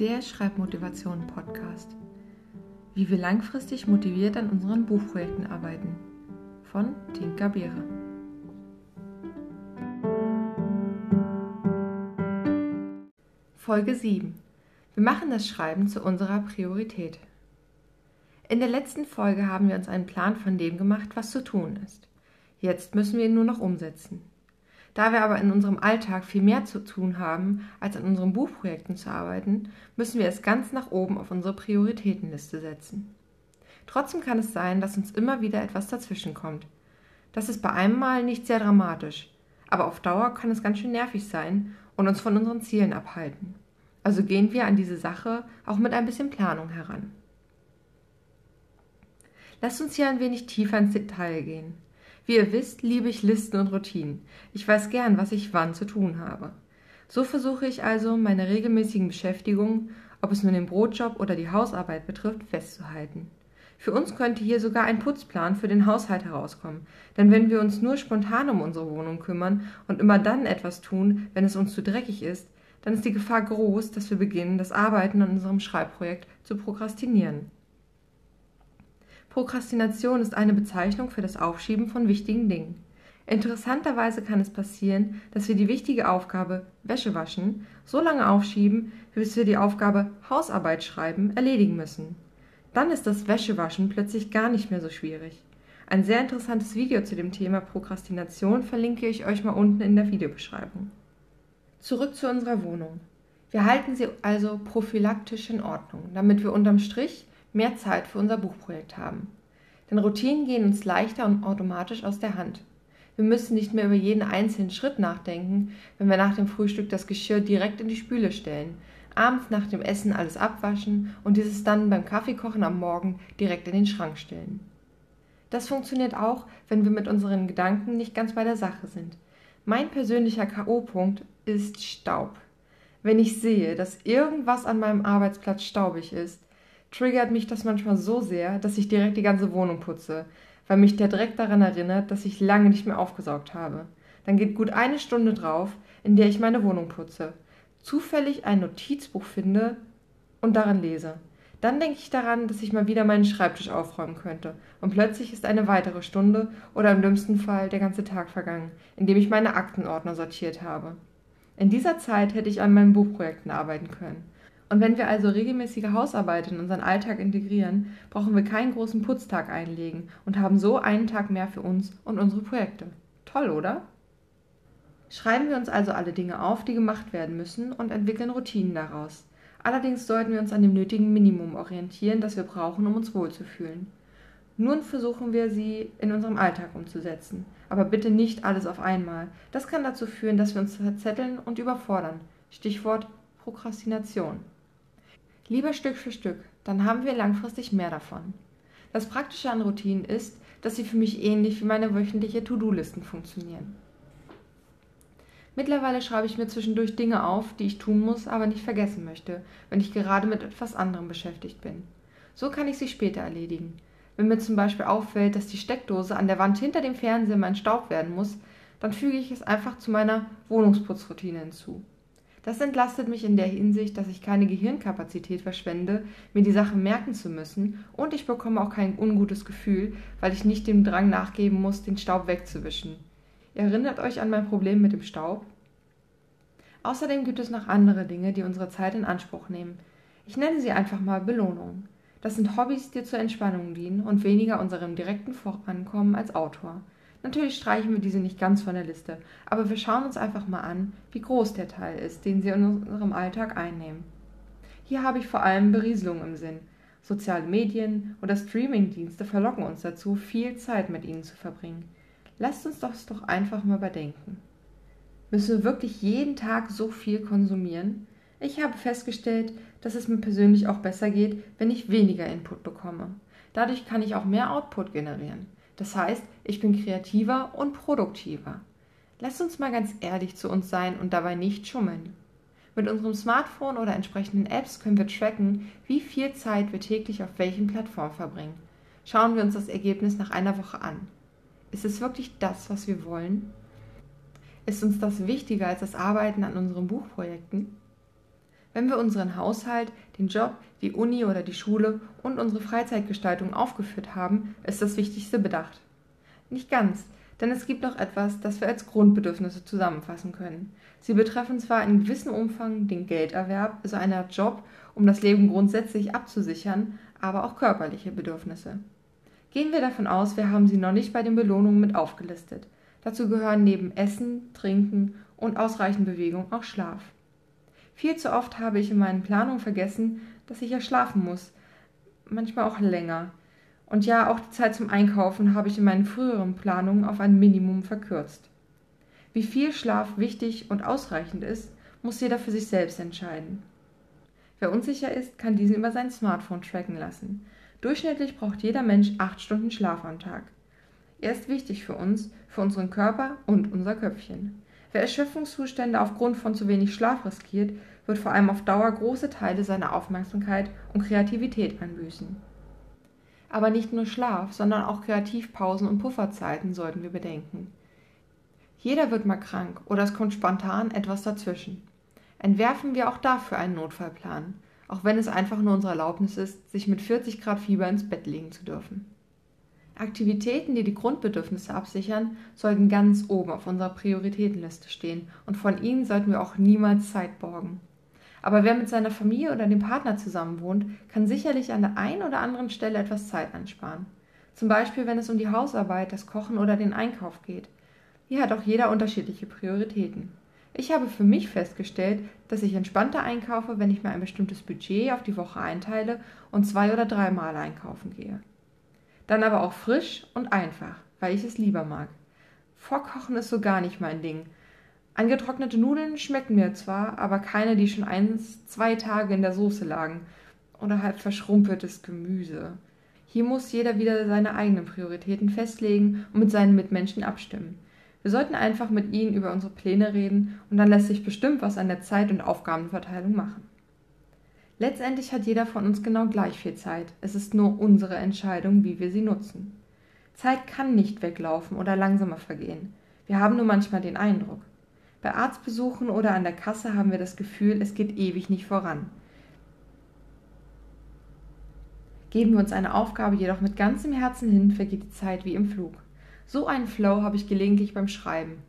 der Schreibmotivation Podcast. Wie wir langfristig motiviert an unseren Buchprojekten arbeiten. Von Tinka Beere. Folge 7. Wir machen das Schreiben zu unserer Priorität. In der letzten Folge haben wir uns einen Plan von dem gemacht, was zu tun ist. Jetzt müssen wir ihn nur noch umsetzen. Da wir aber in unserem Alltag viel mehr zu tun haben, als an unseren Buchprojekten zu arbeiten, müssen wir es ganz nach oben auf unsere Prioritätenliste setzen. Trotzdem kann es sein, dass uns immer wieder etwas dazwischenkommt. Das ist bei einem Mal nicht sehr dramatisch, aber auf Dauer kann es ganz schön nervig sein und uns von unseren Zielen abhalten. Also gehen wir an diese Sache auch mit ein bisschen Planung heran. Lasst uns hier ein wenig tiefer ins Detail gehen. Wie ihr wisst, liebe ich Listen und Routinen. Ich weiß gern, was ich wann zu tun habe. So versuche ich also, meine regelmäßigen Beschäftigungen, ob es nun den Brotjob oder die Hausarbeit betrifft, festzuhalten. Für uns könnte hier sogar ein Putzplan für den Haushalt herauskommen, denn wenn wir uns nur spontan um unsere Wohnung kümmern und immer dann etwas tun, wenn es uns zu dreckig ist, dann ist die Gefahr groß, dass wir beginnen, das Arbeiten an unserem Schreibprojekt zu prokrastinieren. Prokrastination ist eine Bezeichnung für das Aufschieben von wichtigen Dingen. Interessanterweise kann es passieren, dass wir die wichtige Aufgabe Wäsche waschen so lange aufschieben, bis wir die Aufgabe Hausarbeit schreiben erledigen müssen. Dann ist das Wäschewaschen plötzlich gar nicht mehr so schwierig. Ein sehr interessantes Video zu dem Thema Prokrastination verlinke ich euch mal unten in der Videobeschreibung. Zurück zu unserer Wohnung. Wir halten sie also prophylaktisch in Ordnung, damit wir unterm Strich mehr Zeit für unser Buchprojekt haben. Denn Routinen gehen uns leichter und automatisch aus der Hand. Wir müssen nicht mehr über jeden einzelnen Schritt nachdenken, wenn wir nach dem Frühstück das Geschirr direkt in die Spüle stellen, abends nach dem Essen alles abwaschen und dieses dann beim Kaffeekochen am Morgen direkt in den Schrank stellen. Das funktioniert auch, wenn wir mit unseren Gedanken nicht ganz bei der Sache sind. Mein persönlicher KO-Punkt ist Staub. Wenn ich sehe, dass irgendwas an meinem Arbeitsplatz staubig ist, triggert mich das manchmal so sehr, dass ich direkt die ganze Wohnung putze, weil mich der Dreck daran erinnert, dass ich lange nicht mehr aufgesaugt habe. Dann geht gut eine Stunde drauf, in der ich meine Wohnung putze, zufällig ein Notizbuch finde und daran lese. Dann denke ich daran, dass ich mal wieder meinen Schreibtisch aufräumen könnte. Und plötzlich ist eine weitere Stunde oder im dümmsten Fall der ganze Tag vergangen, in dem ich meine Aktenordner sortiert habe. In dieser Zeit hätte ich an meinen Buchprojekten arbeiten können. Und wenn wir also regelmäßige Hausarbeit in unseren Alltag integrieren, brauchen wir keinen großen Putztag einlegen und haben so einen Tag mehr für uns und unsere Projekte. Toll, oder? Schreiben wir uns also alle Dinge auf, die gemacht werden müssen und entwickeln Routinen daraus. Allerdings sollten wir uns an dem nötigen Minimum orientieren, das wir brauchen, um uns wohlzufühlen. Nun versuchen wir sie in unserem Alltag umzusetzen. Aber bitte nicht alles auf einmal. Das kann dazu führen, dass wir uns verzetteln und überfordern. Stichwort Prokrastination. Lieber Stück für Stück, dann haben wir langfristig mehr davon. Das Praktische an Routinen ist, dass sie für mich ähnlich wie meine wöchentliche To-Do-Listen funktionieren. Mittlerweile schreibe ich mir zwischendurch Dinge auf, die ich tun muss, aber nicht vergessen möchte, wenn ich gerade mit etwas anderem beschäftigt bin. So kann ich sie später erledigen. Wenn mir zum Beispiel auffällt, dass die Steckdose an der Wand hinter dem Fernseher mein Staub werden muss, dann füge ich es einfach zu meiner Wohnungsputzroutine hinzu. Das entlastet mich in der Hinsicht, dass ich keine Gehirnkapazität verschwende, mir die Sache merken zu müssen, und ich bekomme auch kein ungutes Gefühl, weil ich nicht dem Drang nachgeben muss, den Staub wegzuwischen. Ihr erinnert euch an mein Problem mit dem Staub? Außerdem gibt es noch andere Dinge, die unsere Zeit in Anspruch nehmen. Ich nenne sie einfach mal Belohnungen. Das sind Hobbys, die zur Entspannung dienen und weniger unserem direkten Vorankommen als Autor. Natürlich streichen wir diese nicht ganz von der Liste, aber wir schauen uns einfach mal an, wie groß der Teil ist, den sie in unserem Alltag einnehmen. Hier habe ich vor allem Berieselung im Sinn. Soziale Medien oder Streamingdienste verlocken uns dazu, viel Zeit mit ihnen zu verbringen. Lasst uns das doch einfach mal überdenken. Müssen wir wirklich jeden Tag so viel konsumieren? Ich habe festgestellt, dass es mir persönlich auch besser geht, wenn ich weniger Input bekomme. Dadurch kann ich auch mehr Output generieren. Das heißt, ich bin kreativer und produktiver. Lasst uns mal ganz ehrlich zu uns sein und dabei nicht schummeln. Mit unserem Smartphone oder entsprechenden Apps können wir tracken, wie viel Zeit wir täglich auf welchen Plattformen verbringen. Schauen wir uns das Ergebnis nach einer Woche an. Ist es wirklich das, was wir wollen? Ist uns das wichtiger als das Arbeiten an unseren Buchprojekten? Wenn wir unseren Haushalt, den Job, die Uni oder die Schule und unsere Freizeitgestaltung aufgeführt haben, ist das Wichtigste bedacht. Nicht ganz, denn es gibt noch etwas, das wir als Grundbedürfnisse zusammenfassen können. Sie betreffen zwar in gewissem Umfang den Gelderwerb, also einer Job, um das Leben grundsätzlich abzusichern, aber auch körperliche Bedürfnisse. Gehen wir davon aus, wir haben sie noch nicht bei den Belohnungen mit aufgelistet. Dazu gehören neben Essen, Trinken und ausreichend Bewegung auch Schlaf. Viel zu oft habe ich in meinen Planungen vergessen, dass ich ja schlafen muss, manchmal auch länger. Und ja, auch die Zeit zum Einkaufen habe ich in meinen früheren Planungen auf ein Minimum verkürzt. Wie viel Schlaf wichtig und ausreichend ist, muss jeder für sich selbst entscheiden. Wer unsicher ist, kann diesen über sein Smartphone tracken lassen. Durchschnittlich braucht jeder Mensch acht Stunden Schlaf am Tag. Er ist wichtig für uns, für unseren Körper und unser Köpfchen. Wer Erschöpfungszustände aufgrund von zu wenig Schlaf riskiert, wird vor allem auf Dauer große Teile seiner Aufmerksamkeit und Kreativität einbüßen. Aber nicht nur Schlaf, sondern auch Kreativpausen und Pufferzeiten sollten wir bedenken. Jeder wird mal krank oder es kommt spontan etwas dazwischen. Entwerfen wir auch dafür einen Notfallplan, auch wenn es einfach nur unsere Erlaubnis ist, sich mit 40 Grad Fieber ins Bett legen zu dürfen. Aktivitäten, die die Grundbedürfnisse absichern, sollten ganz oben auf unserer Prioritätenliste stehen und von ihnen sollten wir auch niemals Zeit borgen. Aber wer mit seiner Familie oder dem Partner zusammen wohnt, kann sicherlich an der einen oder anderen Stelle etwas Zeit ansparen. Zum Beispiel, wenn es um die Hausarbeit, das Kochen oder den Einkauf geht. Hier hat auch jeder unterschiedliche Prioritäten. Ich habe für mich festgestellt, dass ich entspannter einkaufe, wenn ich mir ein bestimmtes Budget auf die Woche einteile und zwei oder dreimal einkaufen gehe. Dann aber auch frisch und einfach, weil ich es lieber mag. Vorkochen ist so gar nicht mein Ding. Angetrocknete Nudeln schmecken mir zwar, aber keine, die schon eins, zwei Tage in der Soße lagen. Oder halb verschrumpeltes Gemüse. Hier muss jeder wieder seine eigenen Prioritäten festlegen und mit seinen Mitmenschen abstimmen. Wir sollten einfach mit ihnen über unsere Pläne reden und dann lässt sich bestimmt was an der Zeit- und Aufgabenverteilung machen. Letztendlich hat jeder von uns genau gleich viel Zeit. Es ist nur unsere Entscheidung, wie wir sie nutzen. Zeit kann nicht weglaufen oder langsamer vergehen. Wir haben nur manchmal den Eindruck. Bei Arztbesuchen oder an der Kasse haben wir das Gefühl, es geht ewig nicht voran. Geben wir uns eine Aufgabe jedoch mit ganzem Herzen hin, vergeht die Zeit wie im Flug. So einen Flow habe ich gelegentlich beim Schreiben.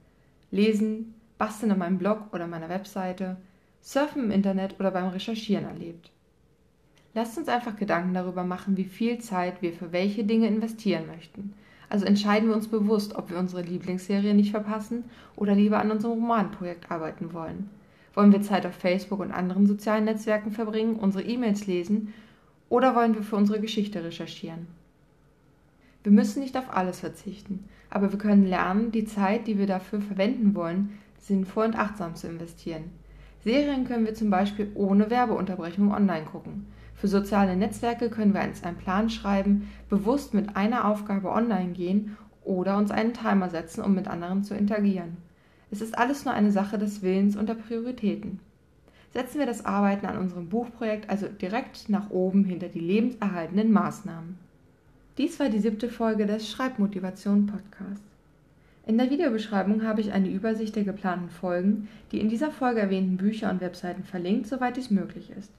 Lesen, basteln an meinem Blog oder meiner Webseite, Surfen im Internet oder beim Recherchieren erlebt. Lasst uns einfach Gedanken darüber machen, wie viel Zeit wir für welche Dinge investieren möchten. Also entscheiden wir uns bewusst, ob wir unsere Lieblingsserie nicht verpassen oder lieber an unserem Romanprojekt arbeiten wollen. Wollen wir Zeit auf Facebook und anderen sozialen Netzwerken verbringen, unsere E-Mails lesen oder wollen wir für unsere Geschichte recherchieren? Wir müssen nicht auf alles verzichten, aber wir können lernen, die Zeit, die wir dafür verwenden wollen, sinnvoll und achtsam zu investieren. Serien können wir zum Beispiel ohne Werbeunterbrechung online gucken. Für soziale Netzwerke können wir uns einen Plan schreiben, bewusst mit einer Aufgabe online gehen oder uns einen Timer setzen, um mit anderen zu interagieren. Es ist alles nur eine Sache des Willens und der Prioritäten. Setzen wir das Arbeiten an unserem Buchprojekt also direkt nach oben hinter die lebenserhaltenden Maßnahmen. Dies war die siebte Folge des Schreibmotivation Podcasts. In der Videobeschreibung habe ich eine Übersicht der geplanten Folgen, die in dieser Folge erwähnten Bücher und Webseiten verlinkt, soweit dies möglich ist.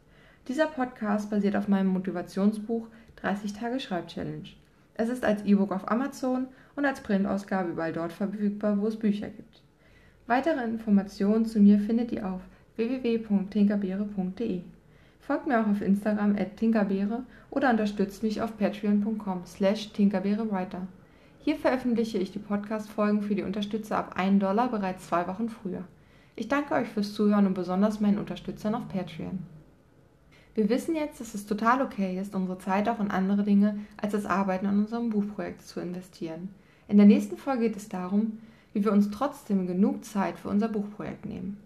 Dieser Podcast basiert auf meinem Motivationsbuch 30 Tage Schreibchallenge. Es ist als E-Book auf Amazon und als Printausgabe überall dort verfügbar, wo es Bücher gibt. Weitere Informationen zu mir findet ihr auf www.tinkerbeere.de. Folgt mir auch auf Instagram at tinkerbeere oder unterstützt mich auf patreon.com slash tinkerbeerewriter. Hier veröffentliche ich die Podcast-Folgen für die Unterstützer ab 1 Dollar bereits zwei Wochen früher. Ich danke euch fürs Zuhören und besonders meinen Unterstützern auf Patreon. Wir wissen jetzt, dass es total okay ist, unsere Zeit auch in andere Dinge als das Arbeiten an unserem Buchprojekt zu investieren. In der nächsten Folge geht es darum, wie wir uns trotzdem genug Zeit für unser Buchprojekt nehmen.